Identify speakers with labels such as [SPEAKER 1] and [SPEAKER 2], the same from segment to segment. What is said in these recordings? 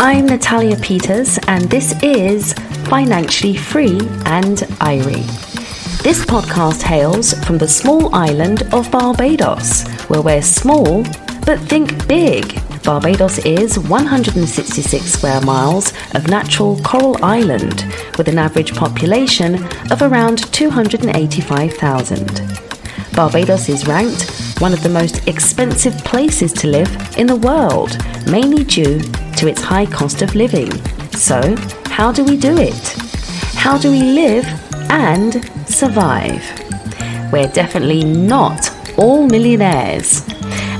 [SPEAKER 1] I'm Natalya Peters, and this is Financially Free and Irie. This podcast hails from the small island of Barbados, where we're small but think big. Barbados is 166 square miles of natural coral island with an average population of around 285,000. Barbados is ranked one of the most expensive places to live in the world, mainly due to its high cost of living. So, how do we do it? How do we live and survive? We're definitely not all millionaires.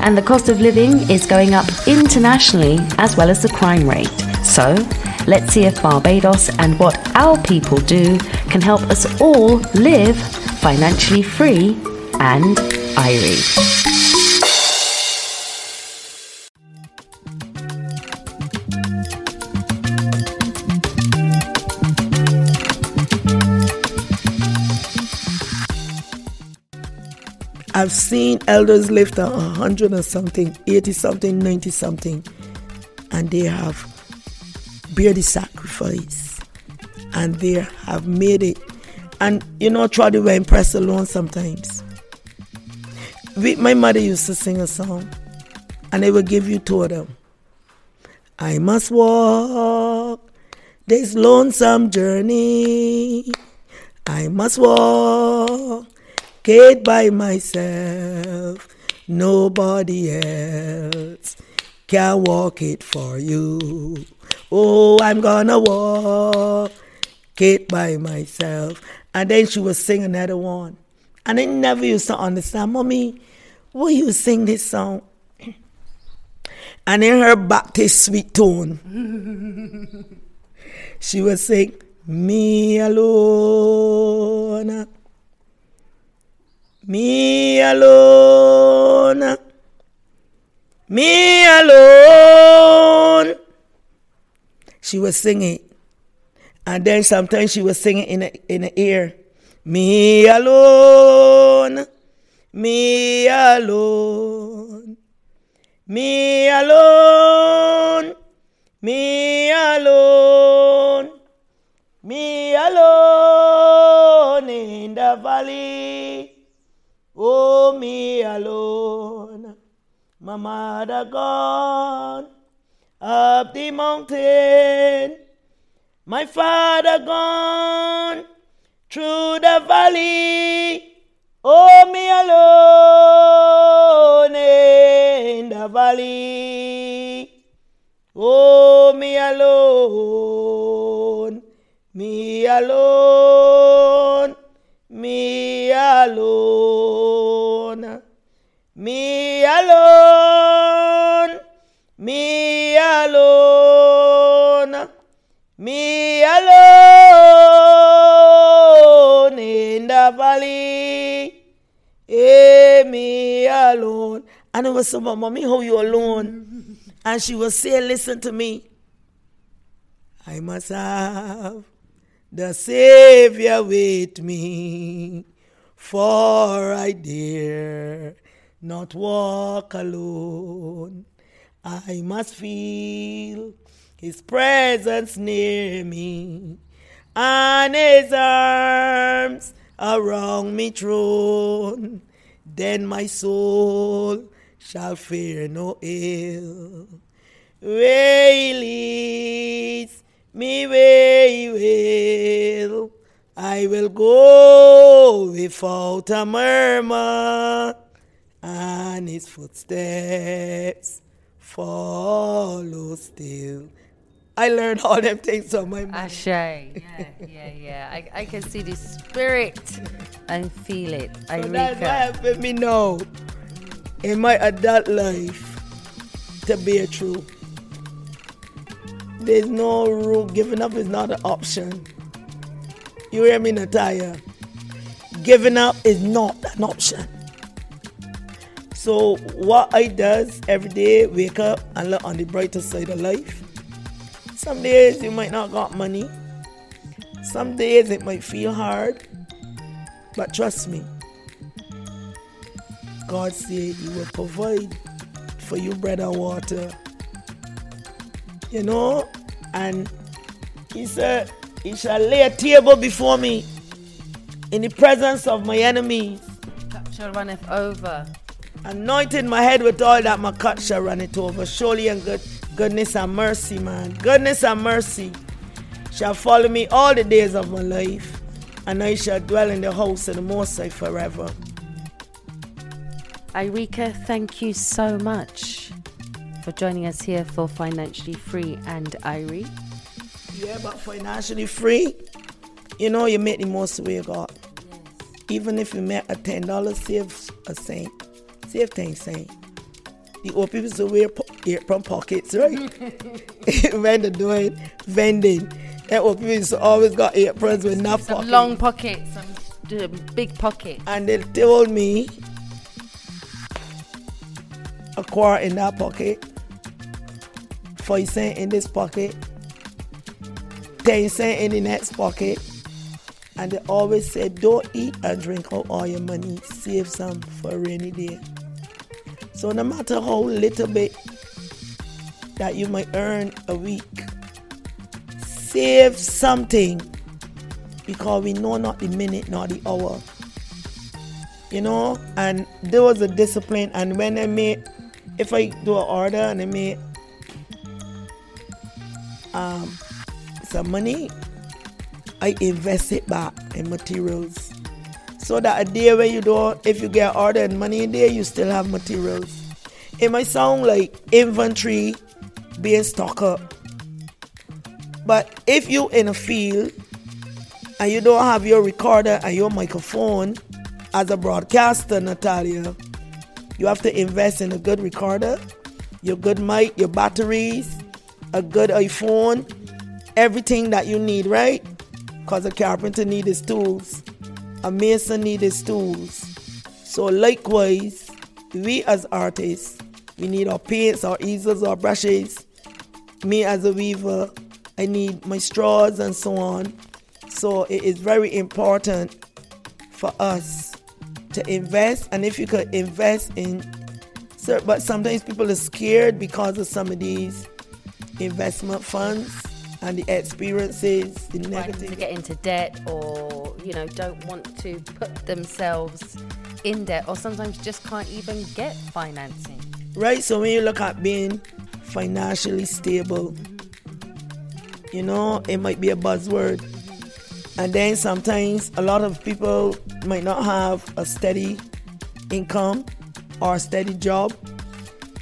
[SPEAKER 1] And the cost of living is going up internationally as well as the crime rate. So, let's see if Barbados and what our people do can help us all live financially free and Irie.
[SPEAKER 2] I've seen elders live a hundred and something, eighty something, ninety something, and they have bear the sacrifice, and they have made it. And you know, try to be impressed alone sometimes. We, my mother used to sing a song, and they would give you two of them. I must walk this lonesome journey. I must walk it by myself. Nobody else can walk it for you. Oh, I'm gonna walk it by myself. And then she would sing another one. And I never used to understand, Mommy, will you sing this song? And in her Baptist sweet tone, she was sing, Me alone me alone. Me alone. She was singing. And then sometimes she was singing in in the ear. Me alone. Me alone. Me alone. Me alone. Me alone in the valley. Oh, me alone, my mother gone up the mountain, my father gone through the valley. Oh, me alone in the valley. Oh, me alone, me alone, me alone, me me alone. And it was so, mommy, how you alone? And she was say, listen to me. I must have the Savior with me, for I dare not walk alone. I must feel His presence near me, and His arms around me thrown. Then my soul shall fear no ill. Leads me He will. I will go without a murmur, and His footsteps follow still. I learned all them things on my mind.
[SPEAKER 3] Ashe. Yeah, yeah, yeah. I, I can see the spirit and feel it. I
[SPEAKER 2] So that's why helping me know in my adult life to bear true. There's no rule. Giving up is not an option. You hear me, Natalya? Giving up is not an option. So what I does every day, wake up and look on the brighter side of life. Some days you might not got money. Some days it might feel hard. But trust me, God said He will provide for you bread and water. You know? And he said, He shall lay a table before me in the presence of my enemies,
[SPEAKER 1] Cup shall runneth over.
[SPEAKER 2] anointing my head with oil that my cup shall run it over. Surely and good goodness and mercy, man. Goodness and mercy shall follow me all the days of my life, and I shall dwell in the house of the Most High forever.
[SPEAKER 4] Ireka, thank you so much for joining us here for Financially Free and Irie.
[SPEAKER 2] Yeah, but financially free, you know, you make the most of you got. Even if you make a ten dollars, save a cent, save ten cent. The old people still wear po- apron pockets, right? when they're doing vending, that old people used to always got aprons with enough
[SPEAKER 1] Some
[SPEAKER 2] pockets.
[SPEAKER 1] long pockets, some big pockets.
[SPEAKER 2] and they told me a quarter in that pocket, five cent in this pocket, ten cent in the next pocket. And they always said, don't eat and drink out all your money, save some for a rainy day. So no matter how little bit that you might earn a week, save something because we know not the minute nor the hour. You know and there was a discipline and when i made if i do an order and i made um some money i invest it back in materials so that a day when you don't if you get order and money in there you still have materials it might sound like inventory being stocked up. But if you in a field and you don't have your recorder and your microphone as a broadcaster, Natalya, you have to invest in a good recorder, your good mic, your batteries, a good iPhone, everything that you need, right? Because a carpenter need his tools, a mason need his tools. So likewise, we as artists, we need our paints, our easels, our brushes. Me as a weaver, I need my straws and so on. So it is very important for us to invest, and if you could invest in, but sometimes people are scared because of some of these investment funds and the experiences, the
[SPEAKER 1] Wanting to
[SPEAKER 2] negative.
[SPEAKER 1] get into debt or, you know, don't want to put themselves in debt or sometimes just can't even get financing.
[SPEAKER 2] Right. So when you look at being financially stable, you know, it might be a buzzword. And then sometimes a lot of people might not have a steady income or a steady job,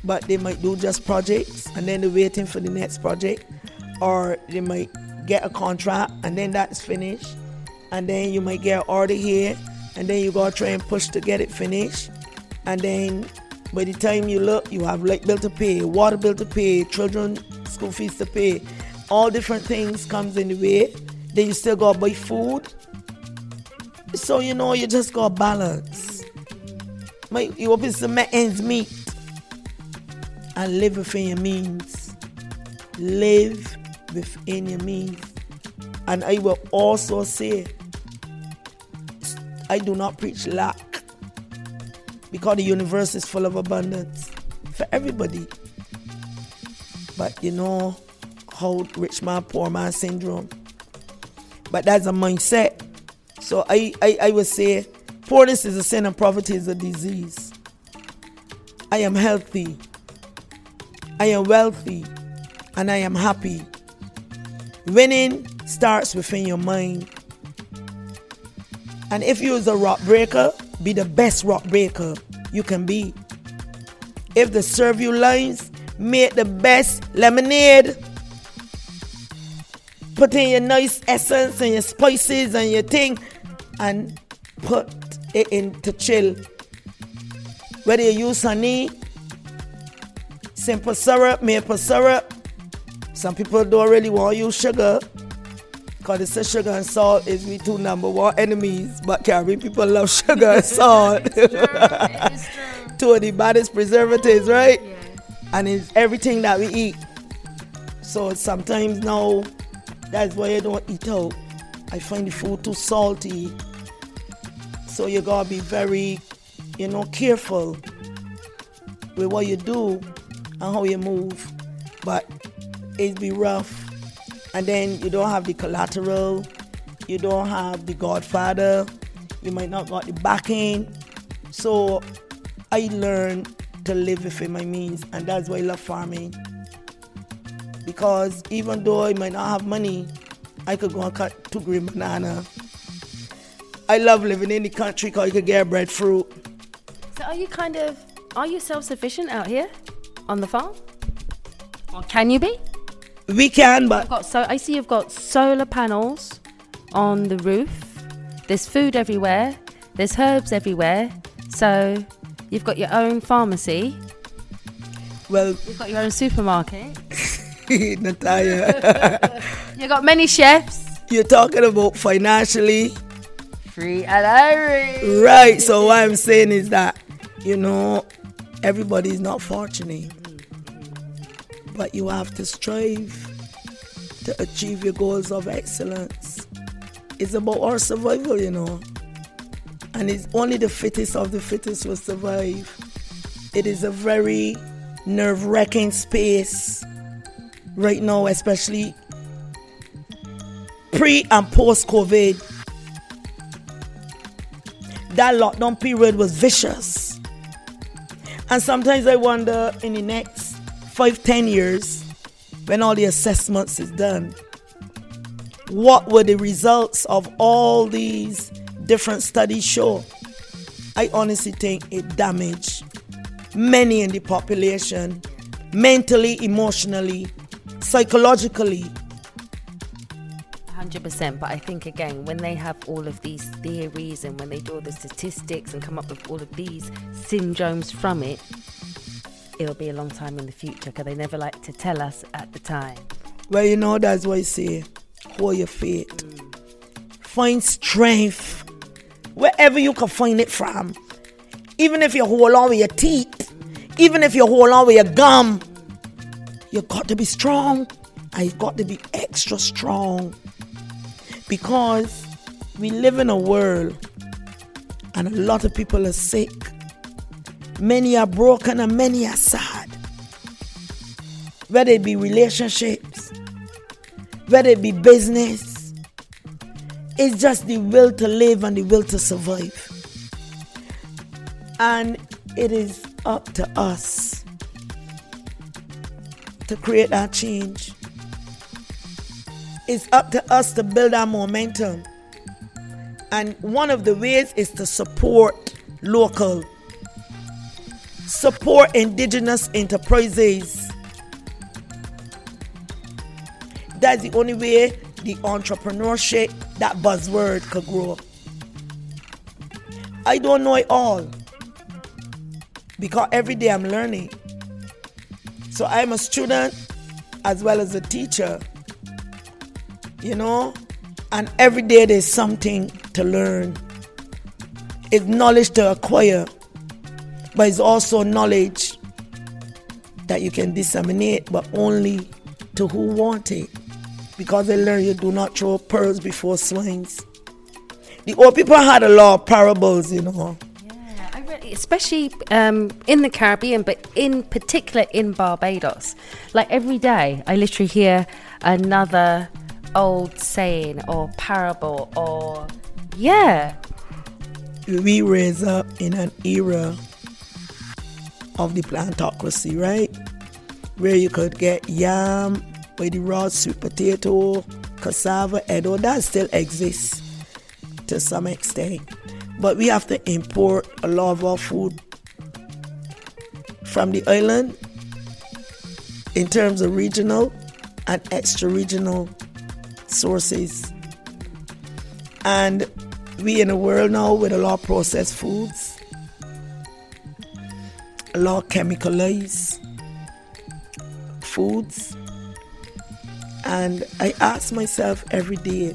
[SPEAKER 2] but they might do just projects and then they're waiting for the next project, or they might get a contract and then that's finished, and then you might get order here, and then you gotta try and push to get it finished, and then by the time you look, you have light bill to pay, water bill to pay, children school fees to pay, all different things comes in the way. Then you still gotta buy food. So you know you just gotta balance. My you open to make ends meet and live within your means. Live within your means. And I will also say I do not preach lack because the universe is full of abundance for everybody. But you know how rich man, poor man syndrome. But that's a mindset. So I, I, I would say poorness is a sin and poverty is a disease. I am healthy. I am wealthy. And I am happy. Winning starts within your mind. And if you is a rock breaker, be the best rock breaker you can be. If they serve you lines, make the best lemonade. Put in your nice essence and your spices and your thing and put it in to chill. Whether you use honey, simple syrup, maple syrup. Some people don't really want to use sugar because they say sugar and salt is we two number one enemies. But Caribbean people love sugar and salt. two of the baddest preservatives, right? And it's everything that we eat. So sometimes now, that's why I don't eat out. I find the food too salty. So you gotta be very, you know, careful with what you do and how you move. But it'd be rough. And then you don't have the collateral, you don't have the godfather, you might not got the backing. So I learned to live within my means, and that's why I love farming. Because even though I might not have money, I could go and cut two green banana. I love living in the country because you could get breadfruit.
[SPEAKER 1] So are you kind of are you self-sufficient out here on the farm? Or can you be?
[SPEAKER 2] We can, but
[SPEAKER 1] Got so I see you've got solar panels on the roof. There's food everywhere. There's herbs everywhere. So you've got your own pharmacy.
[SPEAKER 2] well,
[SPEAKER 1] You've got your own supermarket.
[SPEAKER 2] Natalya,
[SPEAKER 1] You've got many chefs.
[SPEAKER 2] you're talking about financially,
[SPEAKER 1] Free and Irie.
[SPEAKER 2] right? So what I'm saying is that you know everybody's not fortunate, but you have to strive to achieve your goals of excellence. It's about our survival, you know, and it's only the fittest of the fittest will survive. It is a very nerve-wracking space right now, especially pre and post COVID. That lockdown period was vicious. And sometimes I wonder in the next five, ten years, when all the assessments is done, what were the results of all these different studies show? I honestly think it damaged many in the population mentally, emotionally, psychologically.
[SPEAKER 1] 100% but i think again when they have all of these theories and when they do all the statistics and come up with all of these syndromes from it it'll be a long time in the future because they never like to tell us at the time
[SPEAKER 2] Well, you know, that's why I say, hold your faith. Find strength wherever you can find it from. Even if you hold on with your teeth, even if you hold on with your gum, you got to be strong. And you got to be extra strong. Because we live in a world and a lot of people are sick. Many are broken and many are sad. Whether it be relationships, whether it be business, it's just the will to live and the will to survive. And it is up to us to create that change. It's up to us to build our momentum. And one of the ways is to support local, support indigenous enterprises. That's the only way the entrepreneurship, that buzzword, could grow. I don't know it all because every day I'm learning. So I'm a student as well as a teacher, you know, and every day there's something to learn. It's knowledge to acquire, but it's also knowledge that you can disseminate, but only to who want it. Because they learn you do not throw pearls before swines. The old people had a lot of parables, you know.
[SPEAKER 1] Yeah, I really, especially um, in the Caribbean, but in particular in Barbados. Like every day, I literally hear another old saying or parable or yeah.
[SPEAKER 2] we raise up in an era of the plantocracy, right? Where you could get yam, with the raw sweet potato, cassava, and all that still exists to some extent. But we have to import a lot of our food from the island in terms of regional and extra regional sources. And we in a world now with a lot of processed foods, of chemicalized foods. And I ask myself every day,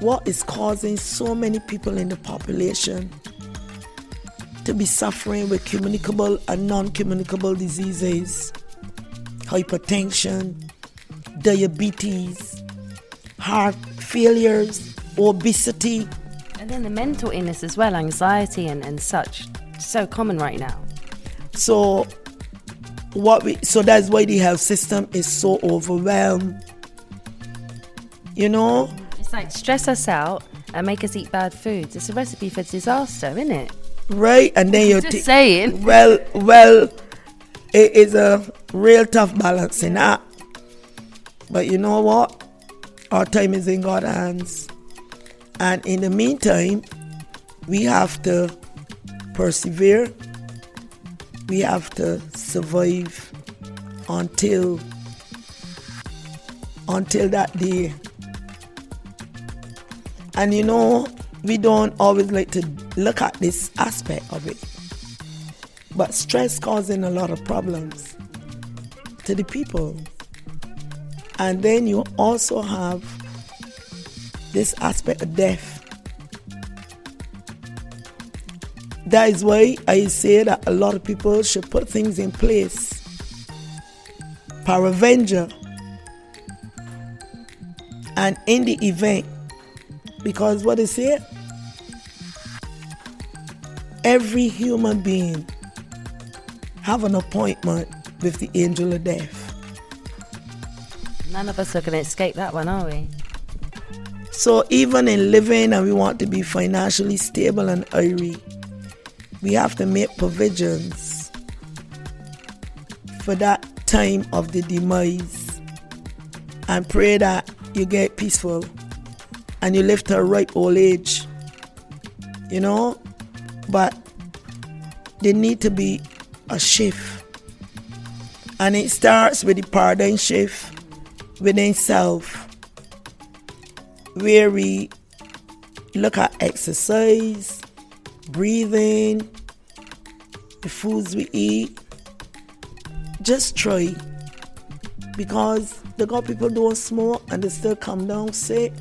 [SPEAKER 2] what is causing so many people in the population to be suffering with communicable and non-communicable diseases, hypertension, diabetes, heart failures, obesity.
[SPEAKER 1] And then the mental illness as well, anxiety and, and such. So common right now.
[SPEAKER 2] So what we so that's why the health system is so overwhelmed. You know?
[SPEAKER 1] It's like stress us out and make us eat bad foods. It's a recipe for disaster, isn't it?
[SPEAKER 2] Right? And then you're
[SPEAKER 1] Just
[SPEAKER 2] thi-
[SPEAKER 1] saying.
[SPEAKER 2] Well, well, it is a real tough balancing act. But you know what? Our time is in God's hands. And in the meantime, we have to persevere. We have to survive until until that day. And you know, we don't always like to look at this aspect of it. But stress causing a lot of problems to the people. And then you also have this aspect of death. That is why I say that a lot of people should put things in place. Paraventure. And in the event, because what is it? Every human being have an appointment with the angel of death.
[SPEAKER 1] None of us are going to escape that one, are we?
[SPEAKER 2] So even in living and we want to be financially stable and airy, we have to make provisions for that time of the demise and pray that you get peaceful and you live to a ripe old age. You know? But there need to be a shift. And it starts with the paradigm shift within self where we look at exercise, breathing, the foods we eat. Just try. Because they got people don't smoke and they still come down sick.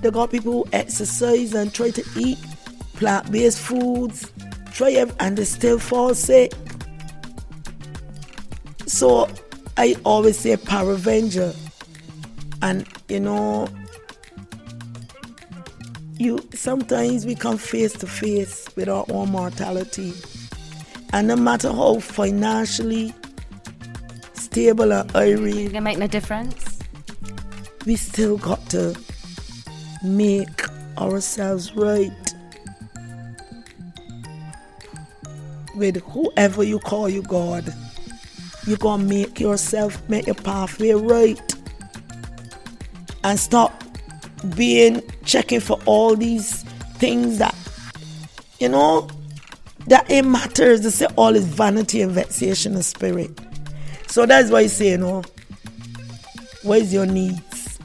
[SPEAKER 2] They got people who exercise and try to eat plant based foods, try ev- and they still fall sick. So I always say paravenger. And you know, you sometimes we come face to face with our own mortality. And no matter how financially stable or airy,
[SPEAKER 1] to make no difference?
[SPEAKER 2] we still got to make ourselves right with whoever you call you God. You gonna make yourself make your pathway right and stop being checking for all these things that you know that it matters. They say all is vanity and vexation of spirit. So that's why I say, you know, where's your needs?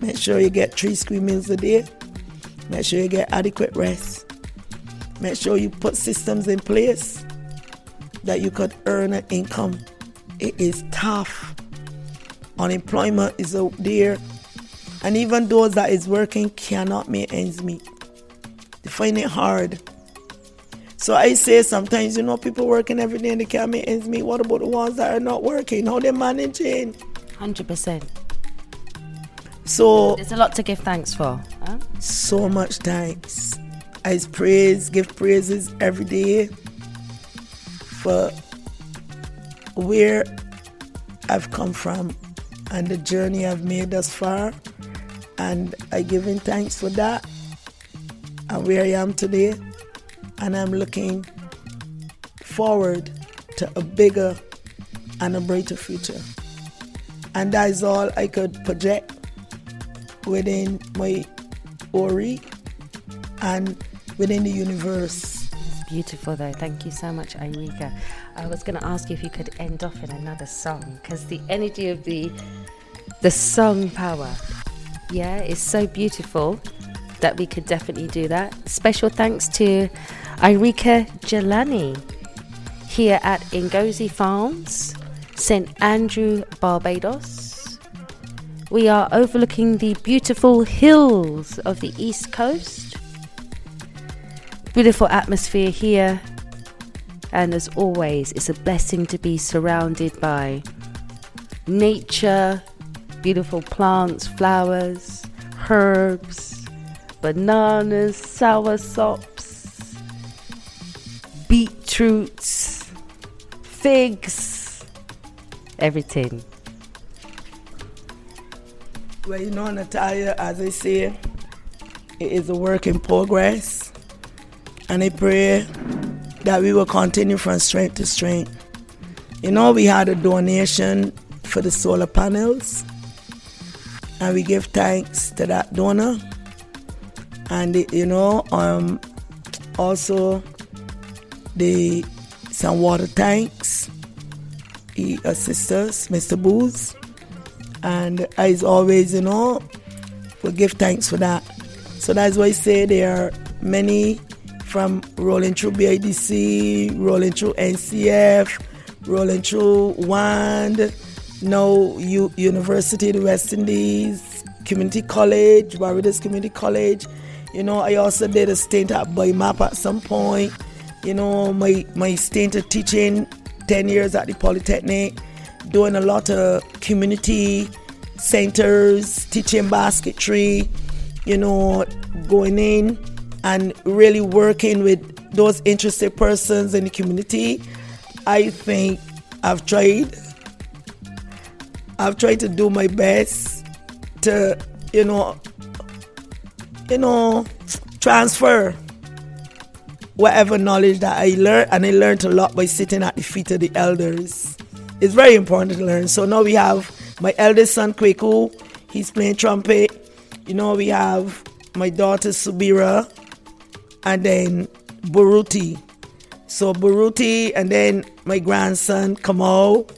[SPEAKER 2] Make sure you get three square meals a day. Make sure you get adequate rest. Make sure you put systems in place that you could earn an income. It is tough. Unemployment is out there. And even those that is working cannot make ends meet. They find it hard. So I say sometimes, you know, people working every day and they can't make ends meet. What about the ones that are not working? How they managing?
[SPEAKER 1] 100%.
[SPEAKER 2] So
[SPEAKER 1] There's a lot to give thanks for. Huh?
[SPEAKER 2] so much thanks. I praise, give praises every day for where I've come from and the journey I've made thus far. And I give him thanks for that and where I am today. And I'm looking forward to a bigger and a brighter future. And that is all I could project within my Ori and within the universe.
[SPEAKER 1] It's beautiful though. Thank you so much, Ireka. I was going to ask you if you could end off in another song because the energy of the the song power, yeah, it's so beautiful that we could definitely do that. Special thanks to Ireka Jelani here at Ngozi Farms, St Andrew, Barbados. We are overlooking the beautiful hills of the East Coast beautiful atmosphere here. And as always, it's a blessing to be surrounded by nature, beautiful plants, flowers, herbs, bananas, sour sops, beetroots, figs, everything.
[SPEAKER 2] Well, you know, Natalya, as I say, it is a work in progress. And I pray that we will continue from strength to strength. You know, we had a donation for the solar panels, and we give thanks to that donor. And, you know, um, also the some water tanks. He assists us, Mr. Booth. And as always, you know, we give thanks for that. So that's why I say there are many from rolling through BIDC, rolling through NCF, rolling through WAND, now U- University the West Indies, Community College, Barbados Community College. You know, I also did a stint at BIMAP at some point. You know, my, my stint of teaching 10 years at the Polytechnic doing a lot of community centers, teaching basketry, you know, going in and really working with those interested persons in the community. I think I've tried. I've tried to do my best to, you know, you know, transfer whatever knowledge that I learned, and I learned a lot by sitting at the feet of the elders. It's very important to learn. So now we have my eldest son Kweku, he's playing trumpet. You know, we have my daughter Subira, and then Buruti. So Buruti, and then my grandson Kamal.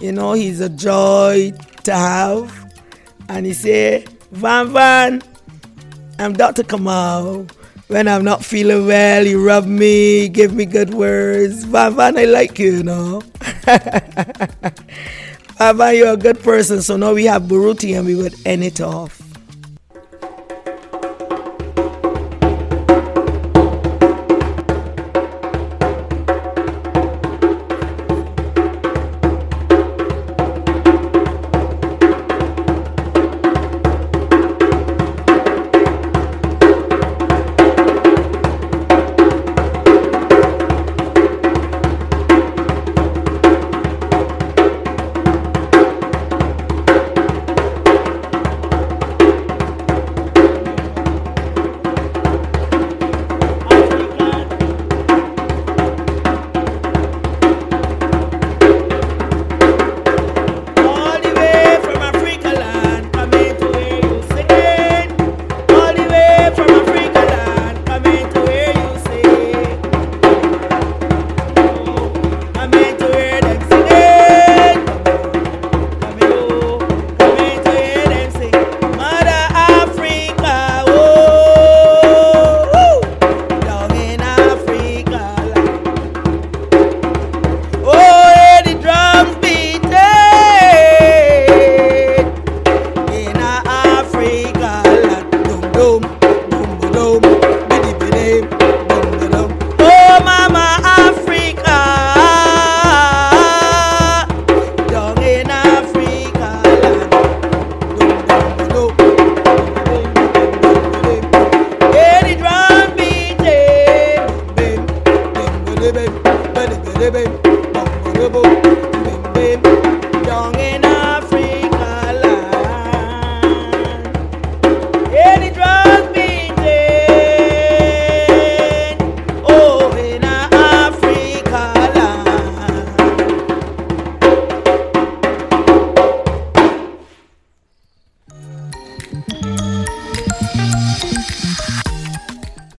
[SPEAKER 2] You know, he's a joy to have. And he say, Van Van, I'm Dr. Kamal. When I'm not feeling well, you rub me, give me good words. Van Van, I like you, you know. Van Van, you're a good person. So now we have Buruti and we would end it off.